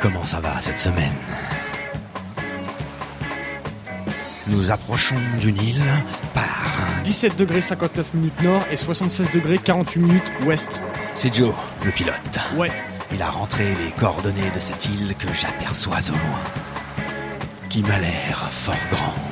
Comment ça va cette semaine? Nous approchons d'une île par... 17 degrés 59 minutes nord et 76 degrés 48 minutes ouest. C'est Joe, le pilote. Ouais. Il a rentré les coordonnées de cette île que j'aperçois au loin, qui m'a l'air fort grande. «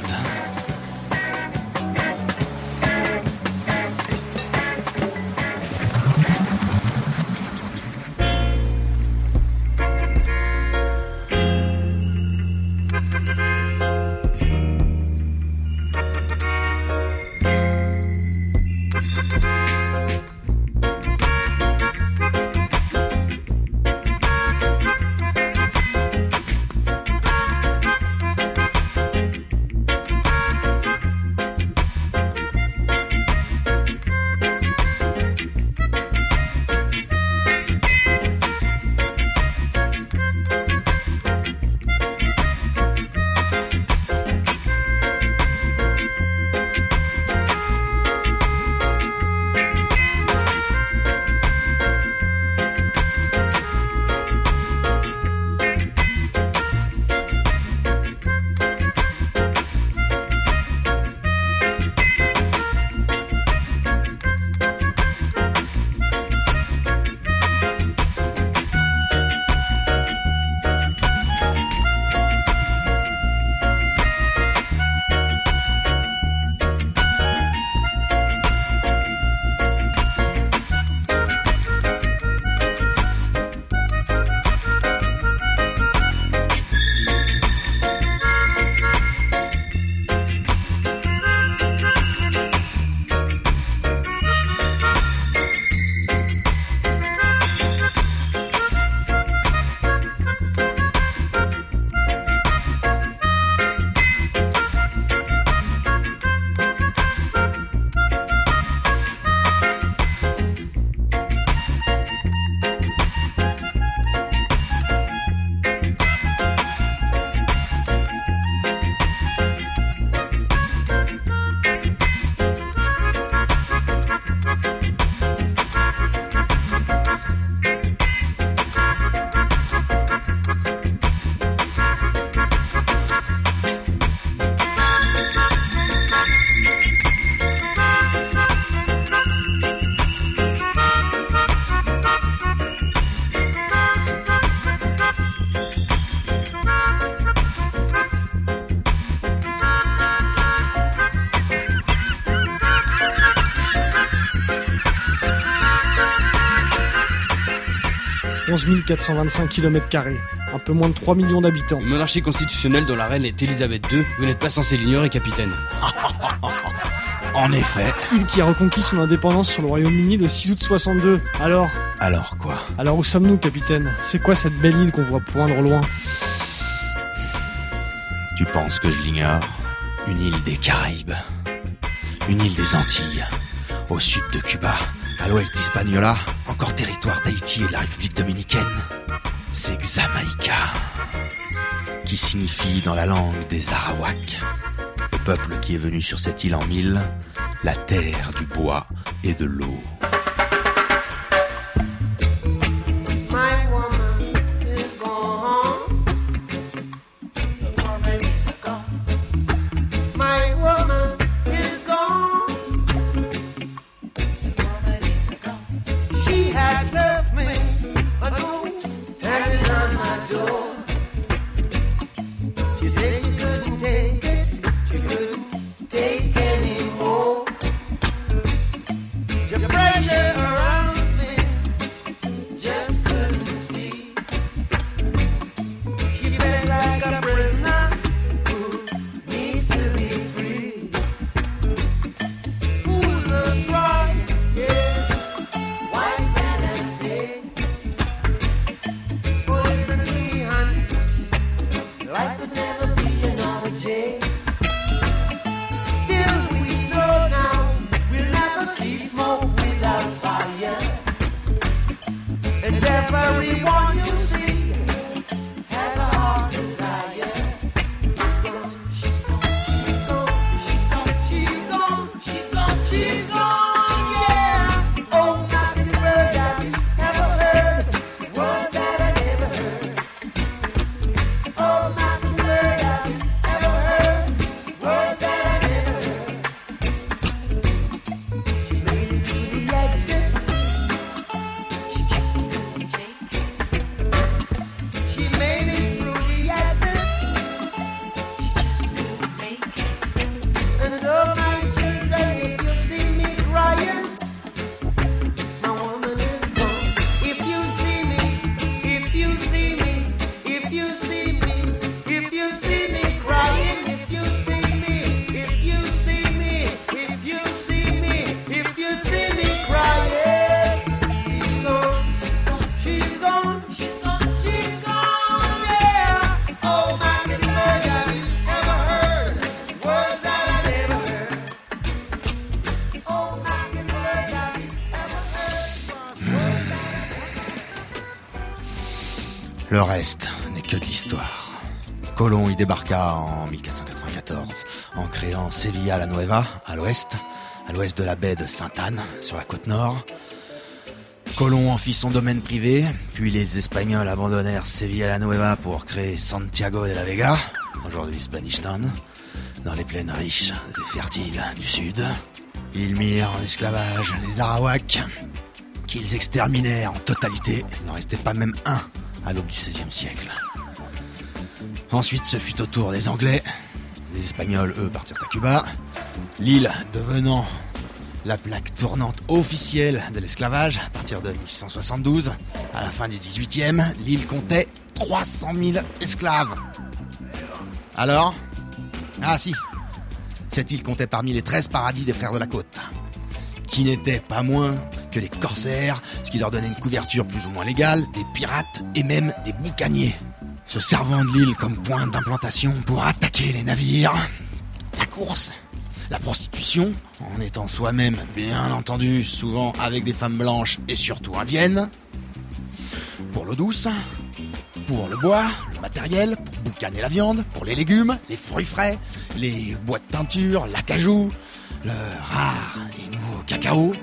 11 425 km, un peu moins de 3 millions d'habitants. Une monarchie constitutionnelle dont la reine est Elisabeth II, vous n'êtes pas censé l'ignorer, capitaine. En effet. Île qui a reconquis son indépendance sur le Royaume-Uni le 6 août 62. Alors? Alors quoi? Alors où sommes-nous, capitaine? C'est quoi cette belle île qu'on voit poindre au loin? Tu penses que je l'ignore? Une île des Caraïbes. Une île des Antilles. Au sud de Cuba. À l'ouest d'Hispaniola. Encore territoire d'Haïti et de la République dominicaine. C'est Xamaïca. Qui signifie dans la langue des Arawaks. Le peuple qui est venu sur cette île en mille. La terre du bois et de l'eau. Life would never be another day. Still, we know now we'll never see smoke without fire. And everyone Colomb y débarqua en 1494 en créant Sevilla la Nueva à l'ouest, à l'ouest de la baie de Sainte-Anne sur la côte nord. Colomb en fit son domaine privé, puis les Espagnols abandonnèrent Sevilla la Nueva pour créer Santiago de la Vega, aujourd'hui Spanish Town, dans les plaines riches et fertiles du sud. Ils mirent en esclavage les Arawaks, qu'ils exterminèrent en totalité. Il n'en restait pas même un à l'aube du XVIe siècle. Ensuite, ce fut au tour des Anglais. Les Espagnols, eux, partirent à Cuba. L'île devenant la plaque tournante officielle de l'esclavage à partir de 1672. À la fin du XVIIIe, l'île comptait 300 000 esclaves. Alors? Ah si, cette île comptait parmi les 13 paradis des frères de la côte, qui n'étaient pas moins que les corsaires, ce qui leur donnait une couverture plus ou moins légale, des pirates et même des boucaniers, se servant de l'île comme point d'implantation pour attaquer les navires. La course, la prostitution, en étant soi-même, bien entendu, souvent avec des femmes blanches et surtout indiennes. Pour l'eau douce, pour le bois, le matériel, pour boucaner la viande, pour les légumes, les fruits frais, les bois de teinture, l'acajou, le rare et nouveau cacao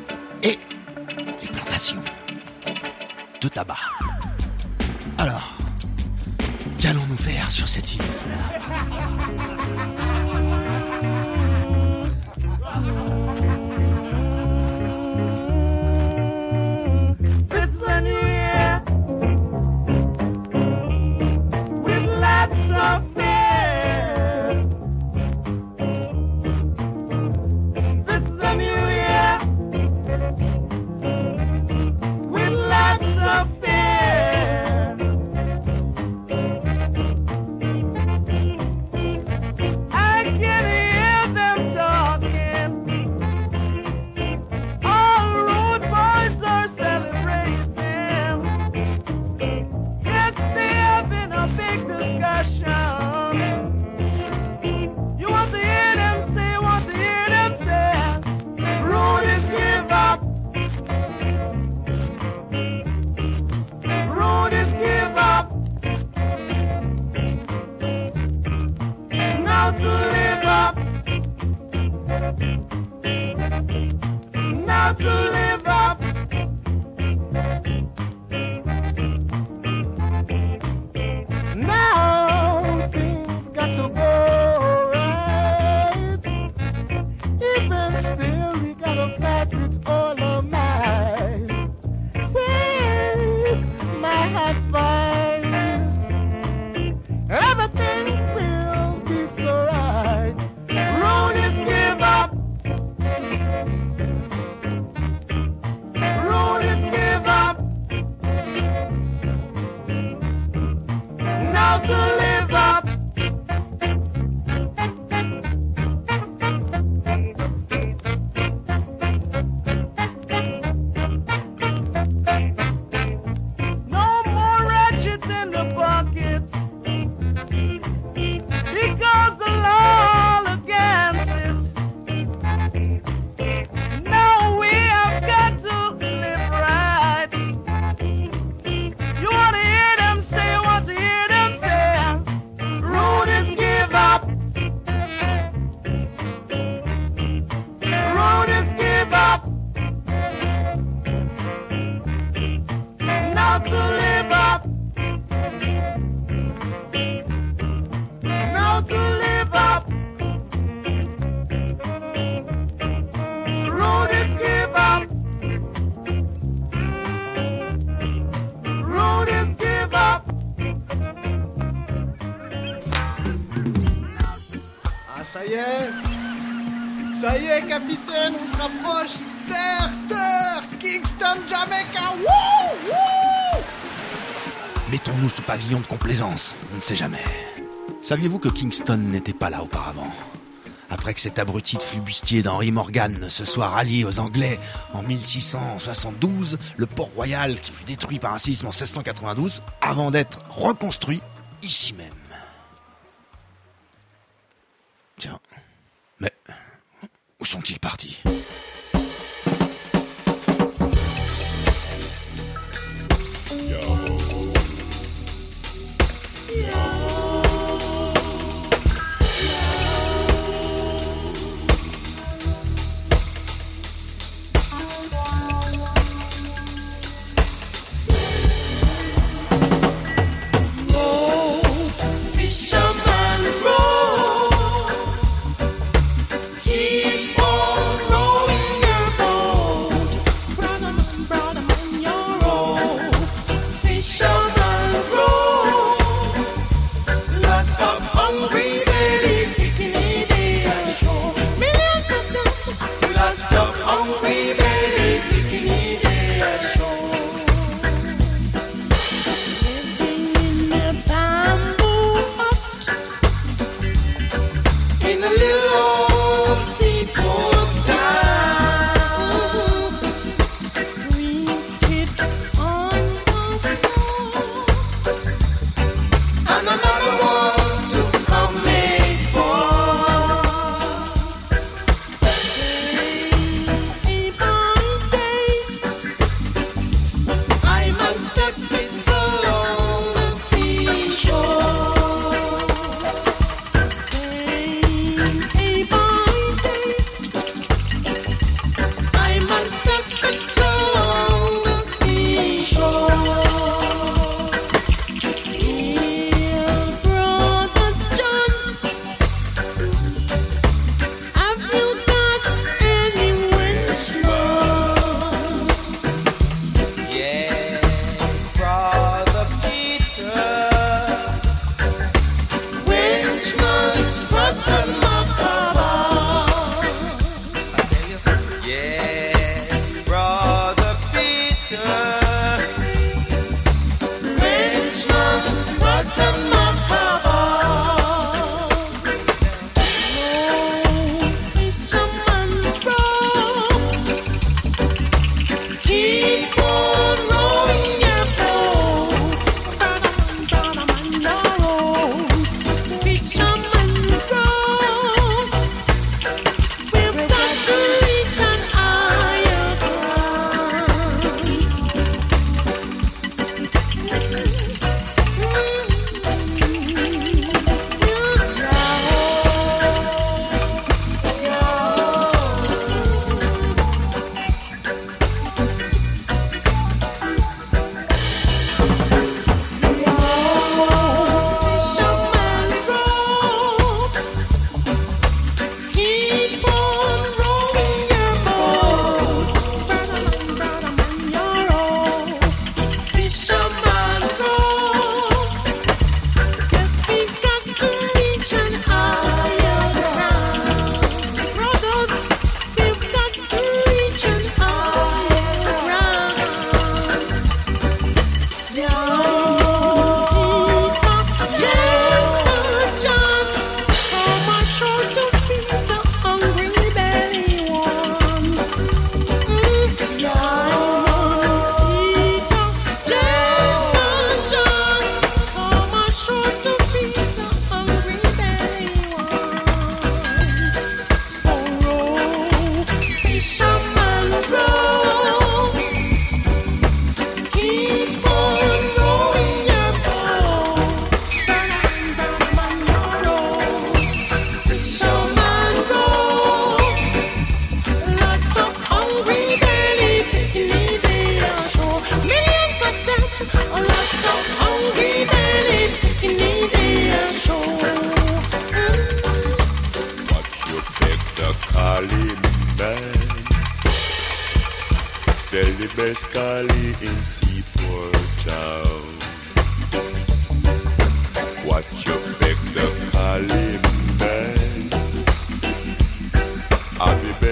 et les plantations de tabac. Alors, qu'allons-nous faire sur cette île Ça y est, capitaine, on se rapproche. Terre, terre, Kingston, Jamaica. Wouh, wouh Mettons-nous sous pavillon de complaisance. On ne sait jamais. Saviez-vous que Kingston n'était pas là auparavant? Après que cet abruti de flibustier d'Henri Morgan se soit rallié aux Anglais en 1672, le port royal, qui fut détruit par un séisme en 1692, avant d'être reconstruit ici même. Tiens. Mais où sont-ils partis?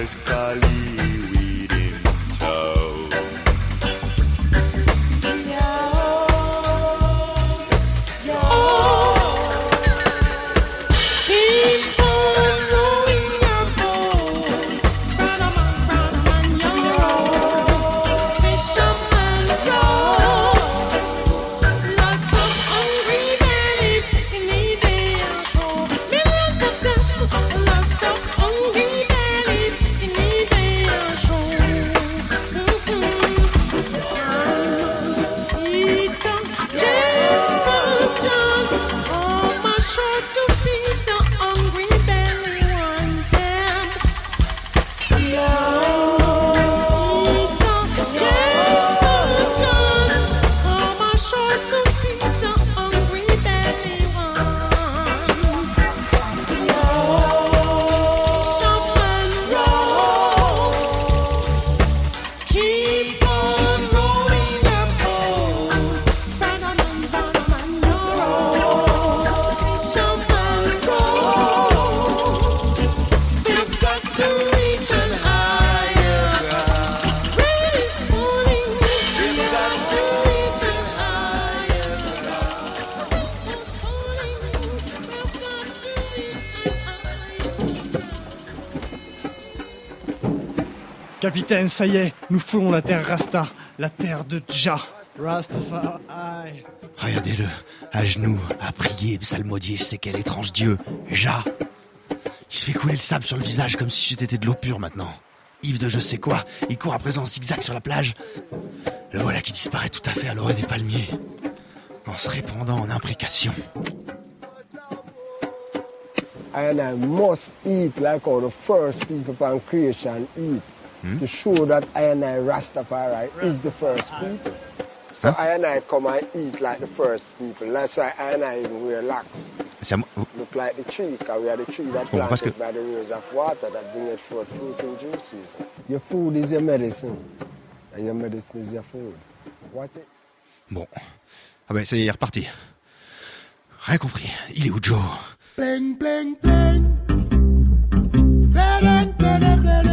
I'm call. Capitaine, ça y est, nous foulons la terre Rasta, la terre de Jah. Rastafari. Regardez-le, à genoux, à prier, psalmodier, je sais quel étrange dieu, Ja. Il se fait couler le sable sur le visage comme si c'était de l'eau pure maintenant. Yves de je sais quoi, il court à présent en zigzag sur la plage. Le voilà qui disparaît tout à fait à l'orée des palmiers, en se répandant en imprécations. and I must eat like how the first people from creation eat to show that I and I Rastafari is the first people. So Huh? I and I come and eat like the first people. That's why I and I even wear locks. C'est à moi- vous- Look like the tree, because we are the tree that ce planted by the rivers of water that bring it forth fruit and juices. Your food is your medicine, and your medicine is your food. Watch it. Bon. Ah ben ça y est, il est reparti. Rien compris. Il est où Joe? Bling, bling, bling. Bling, bling, bling, bling.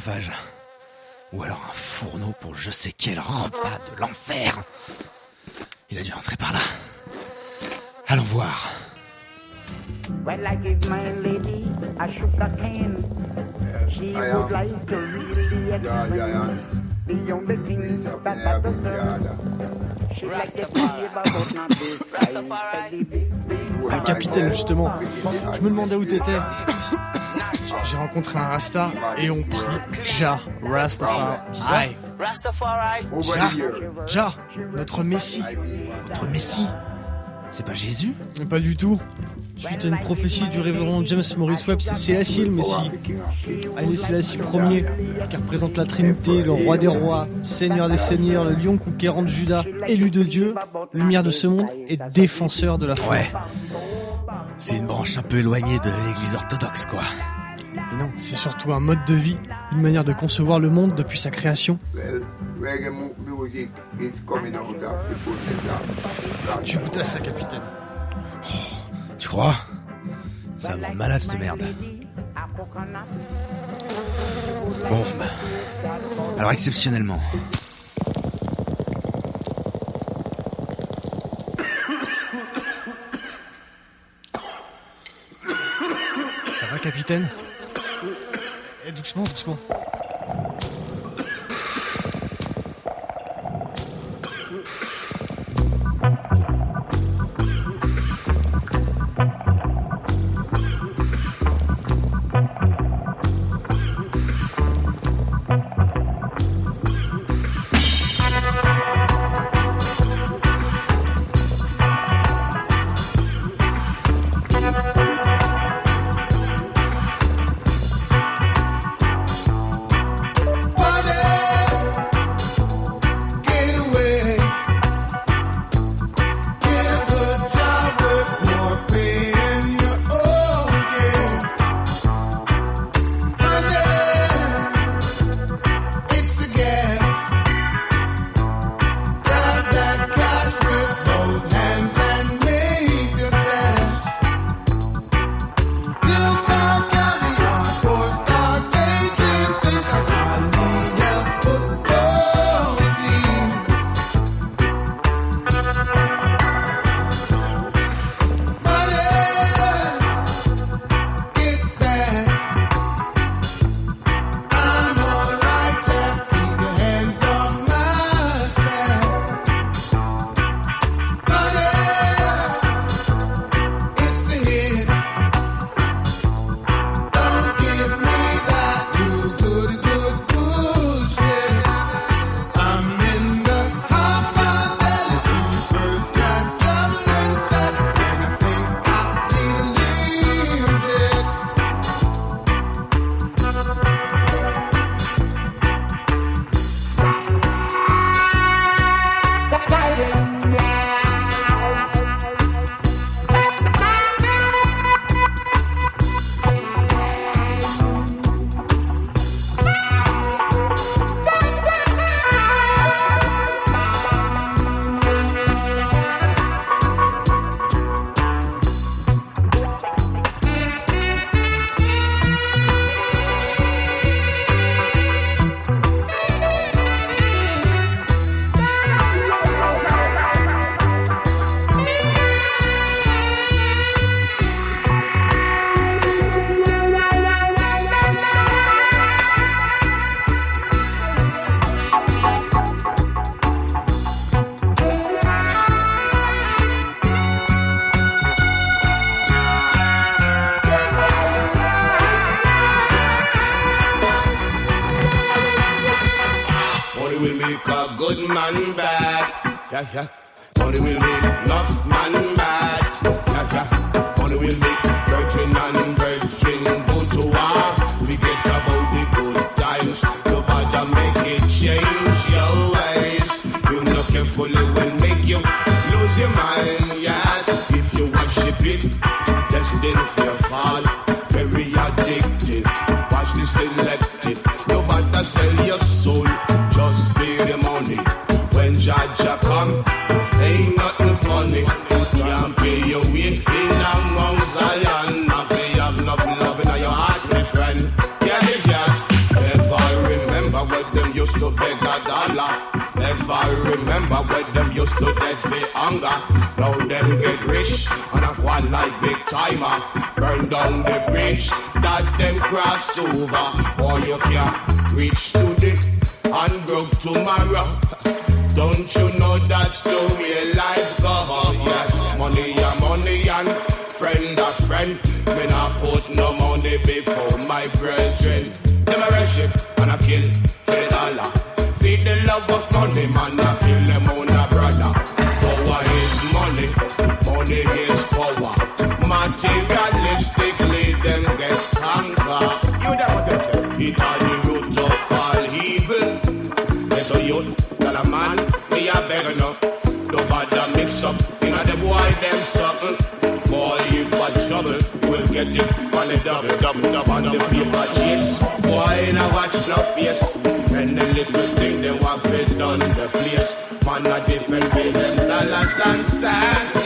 Chauffage. Ou alors un fourneau pour je sais quel repas de l'enfer. Il a dû entrer par là. Allons voir. Well, I give my lady a sugar cane. She I am. would like to really the only thing that. She like the flavor, but not the size. Ah, capitaine, justement, je me demandais où t'étais. J'ai rencontré un Rasta et on prie Ja Rastafari. Over Ja, notre Messie. Votre Messie C'est pas Jésus? Pas du tout. Suite à une prophétie du révérend James Morris Webb, c'est Sélassie le Messie. Allez, Sélassie Ier, qui représente la Trinité, le roi des rois, Seigneur des seigneurs, le lion conquérant de Juda, élu de Dieu, lumière de ce monde et défenseur de la foi. Ouais. C'est une branche un peu éloignée de l'église orthodoxe, quoi. Et non, c'est surtout un mode de vie, une manière de concevoir le monde depuis sa création. Tu goûtes à ça, capitaine. Tu crois? Ça me rend malade, cette merde. Bon, bah. Alors, exceptionnellement. Ça va, capitaine? Doucement, doucement. Good man bad. Yeah, yeah. Money will make enough man mad. Yeah, yeah. Money will make virgin and virgin go to war. Forget about the good times. Nobody make it change your ways. You know carefully will make you lose your mind. Yes, if you worship it, destined for your fall. Very addictive. Watch the selective. Nobody sell your soul ya come. Ain't nothing funny. Can't pay your way in among Zion. I feel have love, love in your heart, my friend. Yeah, if yes. If I remember what them used to beg a dollar. If I remember what them used to dead for hunger. Now them get rich and a quite like big timer. Burn down the bridge that them cross over. Boy, you can't reach today and broke tomorrow. Don't you know that's the way life goes? Yes, money a money and friend a friend. Me not put no money before my brethren. Them a worship and a kill for the dollar. Feed the love of money, man, a kill them on a brother. Power is money, money is power. Materialistically, I will get it on the double, double, double, on the paper chase. Boy, now watch no face. And the little thing they want fit done the place. Man, a different pay them dollars and cents,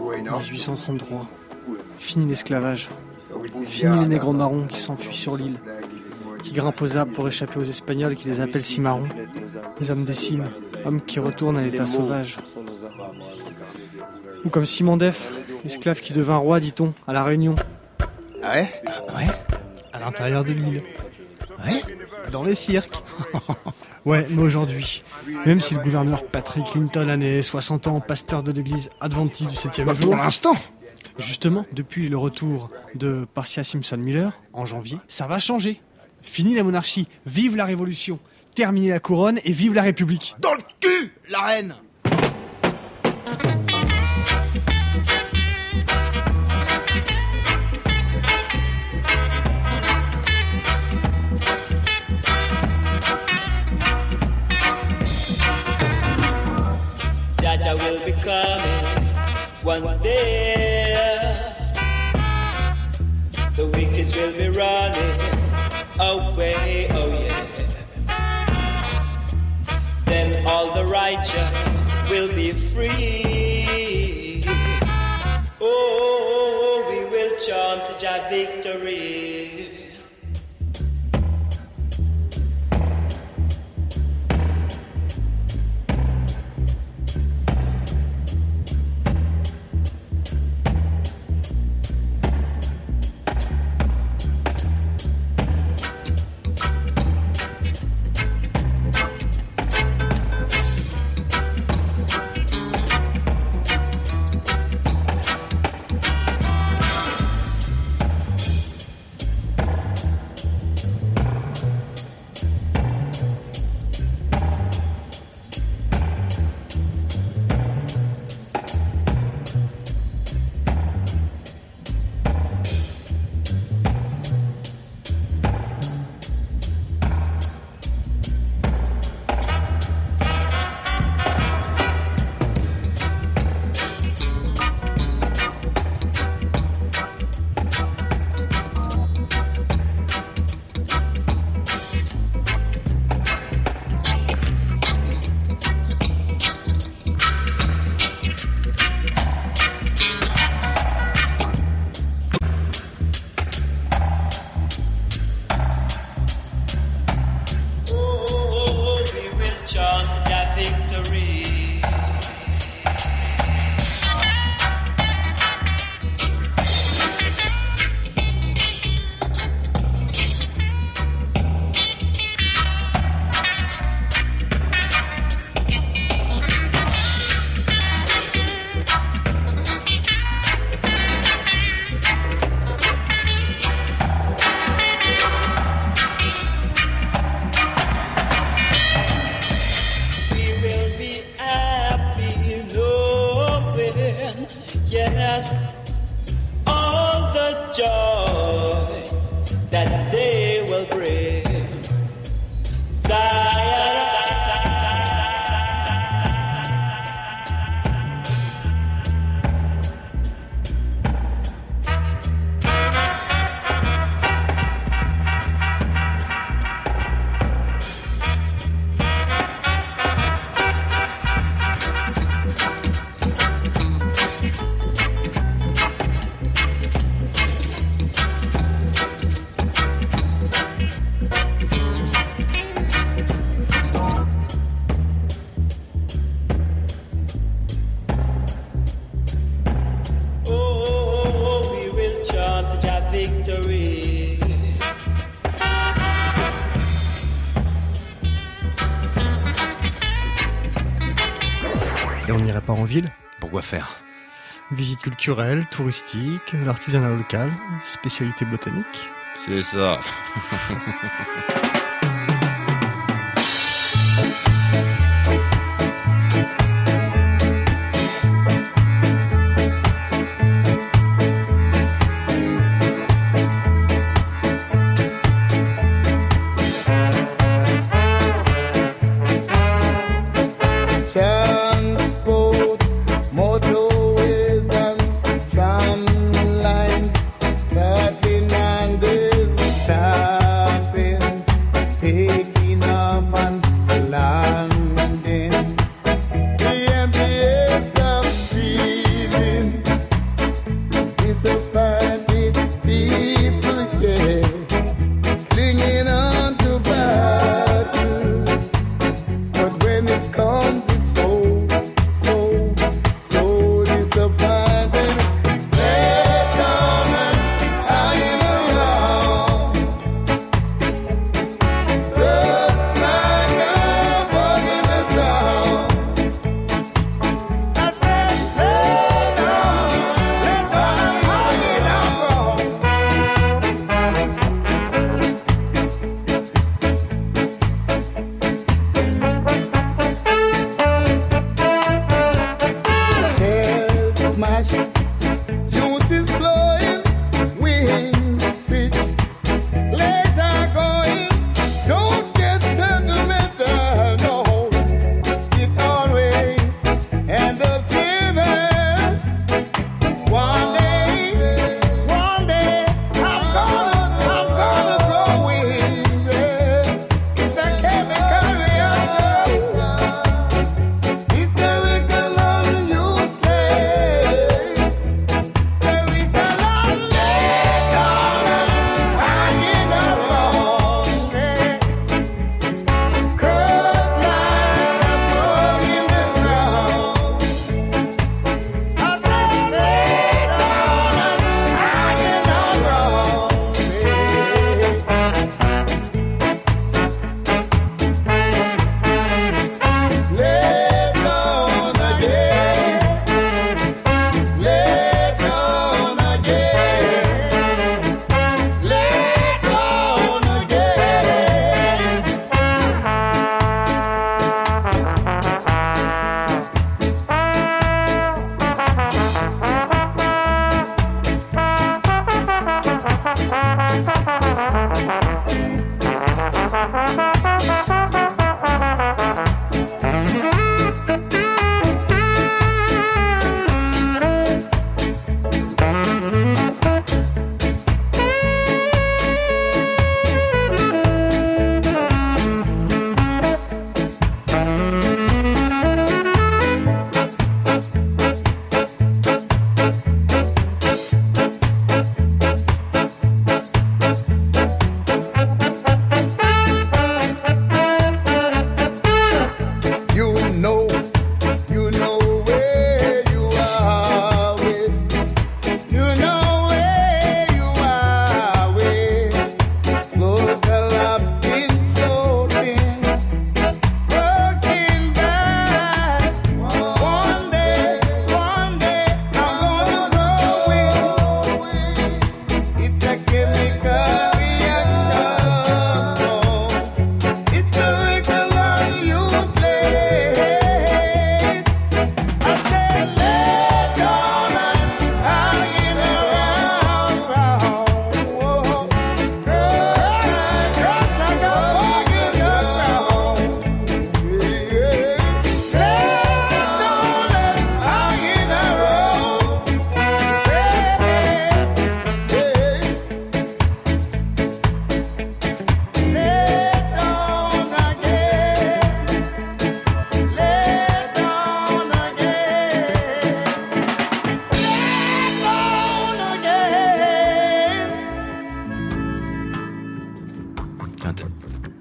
Going up. 1833. Fini l'esclavage. Fini les nègres marrons qui s'enfuient sur l'île, qui grimpent aux arbres pour échapper aux Espagnols qui les appellent cimarrons. Les hommes des cimes, hommes qui retournent à l'état sauvage. Ou comme Simandef, esclave qui devint roi, dit-on, à la Réunion. Ah ouais? Ouais À l'intérieur de l'île. Ouais? Dans les cirques. ouais, mais aujourd'hui, même si le gouverneur Patrick Clinton, année 60 ans, pasteur de l'église adventiste du 7e Bah, jour. pour l'instant Justement, depuis le retour de Parcia Simpson Miller, en janvier, ça va changer. Fini la monarchie, vive la révolution, terminez la couronne et vive la République. Dans le cul, la reine Will be coming one day. The wicked will be running away, oh yeah. Then all the righteous will be free. Oh, we will chant Jah victory. Visite culturelle, touristique, l'artisanat local, spécialité botanique. C'est ça.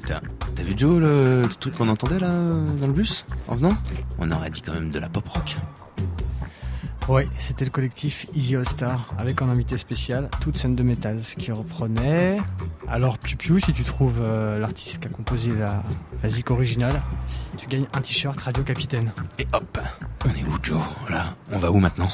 T'as, vu Joe le, truc qu'on entendait là dans le bus en venant? On aurait dit quand même de la pop rock. Ouais, c'était le collectif Easy All Star avec en invité spécial toute scène de métal, qui reprenait. Alors, Piu Piu, si tu trouves euh, l'artiste qui a composé la, la zik originale, tu gagnes un t-shirt Radio Capitaine. Et hop, on est où, Joe? Là, on va où maintenant?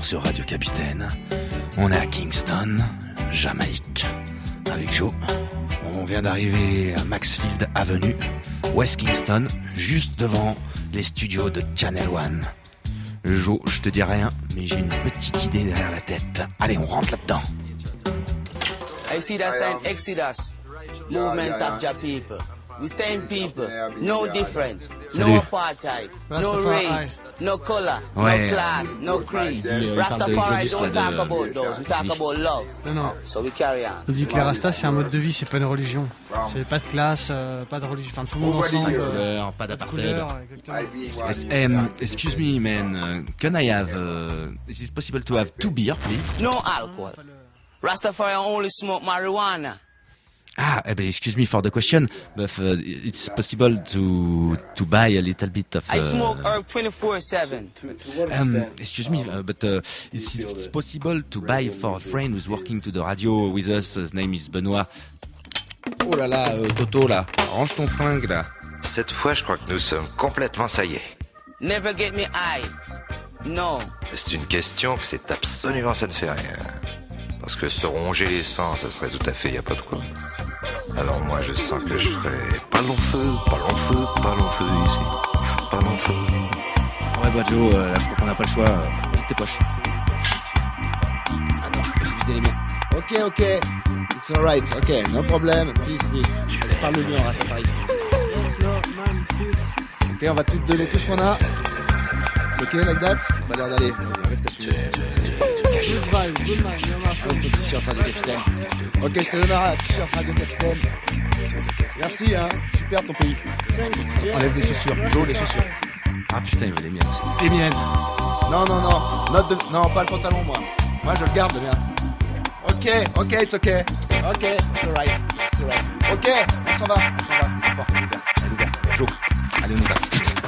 Toujours sur Radio Capitaine. On est à Kingston, Jamaïque, avec Joe. On vient d'arriver à Maxfield Avenue, West Kingston, juste devant les studios de Channel One. Joe, je te dis rien, mais j'ai une petite idée derrière la tête. Allez, on rentre là-dedans. I see that sign Exodus, movements of your people. We same people, no different, no Salut. apartheid, no race, no color, Ouais. no class, no creed. euh, Rastafari don't talk de- about those, we talk about love. Non, non. So we carry on. On dit que les Rastas, c'est un mode de vie, c'est pas une religion. C'est pas de classe, euh, pas de religion. Enfin, tout le monde ensemble. euh, Couleur, pas d'apartheid. um, excuse me, man. uh, Can I have? Uh, is it possible to have two beer, please? No alcohol. Rastafari only smoke marijuana. Ah, eh ben, excuse me for the question, but uh, it's possible to to buy a little bit of. I uh, smoke herb 24-7. Um, excuse me, uh, but uh, is it possible to buy for a friend who's working to the radio with us? His name is Benoît. Oh là là, euh, Toto là, range ton flingue là. Cette fois, je crois que nous sommes complètement ça y est. Never get me high. No. C'est une question que c'est absolument ça ne fait rien. Parce que se ronger les sangs, ça serait tout à fait y a pas de quoi. Alors moi, je sens que je ferais pas long feu, pas long feu, pas long feu ici. Pas long feu. Ouais, bah Joe, euh, je crois qu'on n'a pas le choix. euh, Vite tes poches. Attends, je vais vider les miens. Ok, ok. It's alright, ok, no problem. Peace, peace. Parle bien, Rastafari. Ok, on va tout donner tout ce qu'on a. C'est ok, l'air d'aller. Vas-y, enlève ta chemise. Good vibe, good vibe, t-shirt Radio Capitaine. Ok, je te donne un t-shirt Radio Capitaine. Merci, hein. Super ton pays. Enlève des chaussures. Joe, les chaussures. Ah, putain, il veut les miennes. aussi. Les miennes Non, non, non. Note de... Non, pas le pantalon, moi. Moi, je le garde, le mien. Ok, ok, it's ok. Ok, it's alright. It's alright. Ok, on s'en va. On s'en va. On les gars. Allez, gars. Joe. Allez, on y va.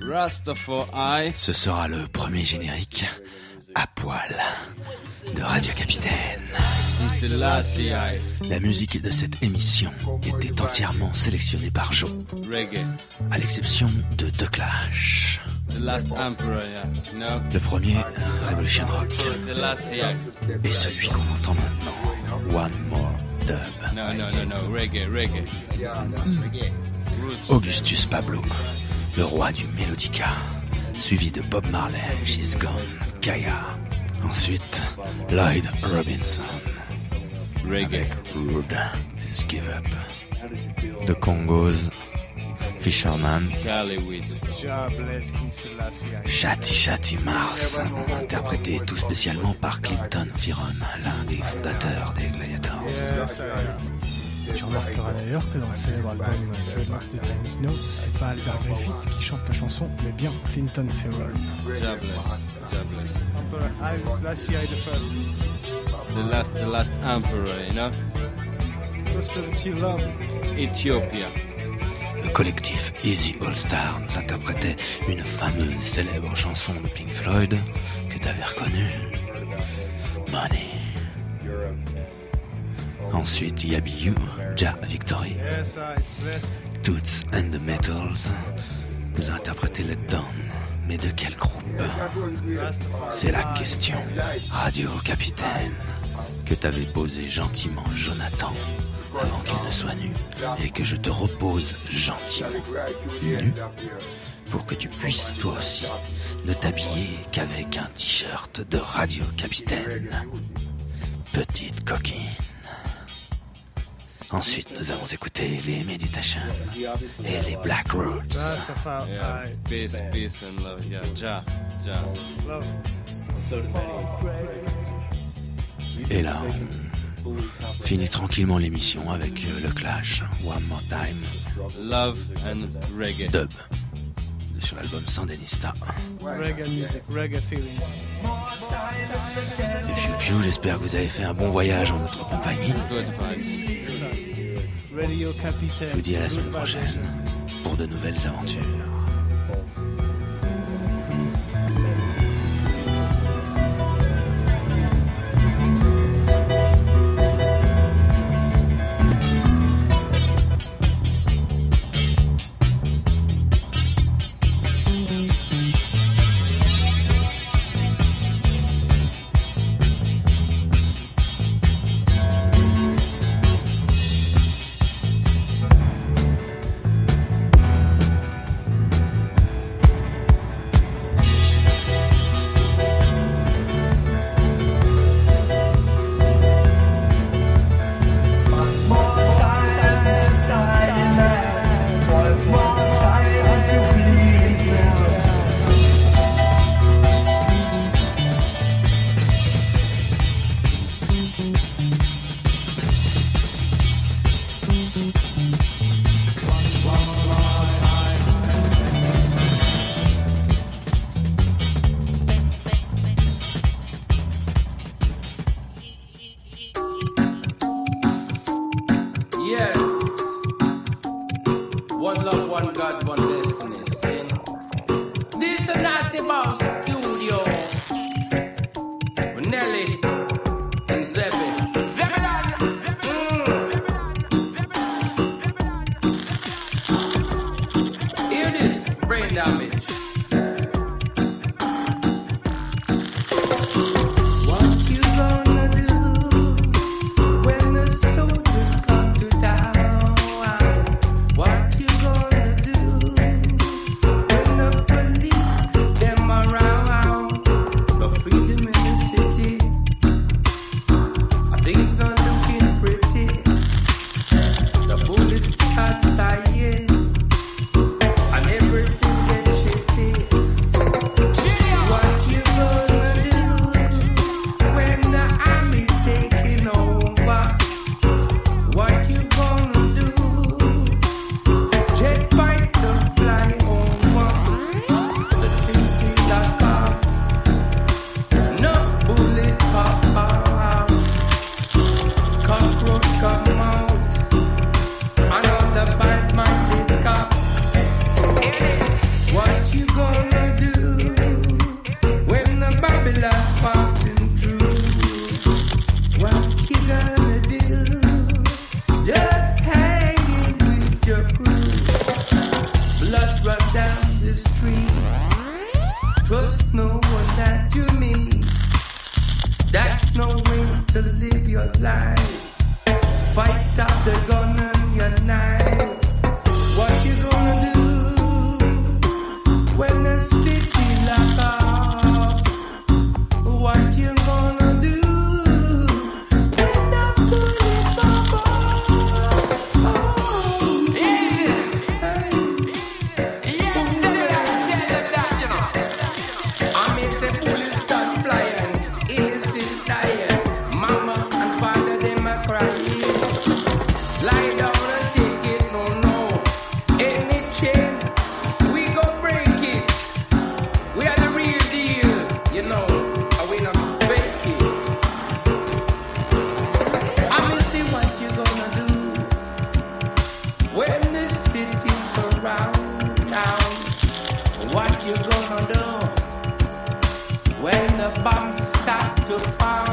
Rastafari. Ce sera le premier générique à poil de Radio Capitaine. La musique de cette émission était entièrement sélectionnée par Joe, Reggae. à l'exception de deux clashs. The Last Emperor, yeah. No? Le premier, Revolution Rock, et celui qu'on entend maintenant, One More Dub. No, no, no, no. Reggae, reggae. Roots. Augustus Pablo, le roi du Melodica, suivi de Bob Marley, She's Gone, Kaya. Ensuite, Lloyd Robinson. Reggae. Rude, Let's Give Up. The Congos, Fisherman. Shati Shati Mars, interprété tout spécialement par Clinton Firon, l'un des fondateurs des Gladiators. Remarqueras d'ailleurs que dans le célèbre album Dreadlocks The Times No, c'est pas Albert Griffith qui chante la chanson, mais bien Clinton Ferrell. Emperor the first. The last, the last emperor, you know? Prosperity Love. Ethiopia. Le collectif Easy All Star nous interprétait une fameuse célèbre chanson de Pink Floyd que t'avais reconnue. Money. Ensuite, Yabi You, Ja Victory. Toots and the Metals nous a interprété Let Down. Mais de quel groupe? C'est la question, Radio Capitaine, que t'avais posé gentiment Jonathan avant qu'il ne soit nu et que je te repose gentiment nu pour que tu puisses toi aussi ne t'habiller qu'avec un t-shirt de Radio Capitaine. Petite coquine. Ensuite, nous avons écouté les Meditation et les Black Roots. Et là, on finit tranquillement l'émission avec le Clash, One More Time, Love and reggae. dub, sur l'album Sandinista. Reggae music, reggae feelings. Et piou, j'espère que vous avez fait un bon voyage en notre compagnie. Good. Je vous dis à la semaine prochaine pour de nouvelles aventures. Bombs start to bomb.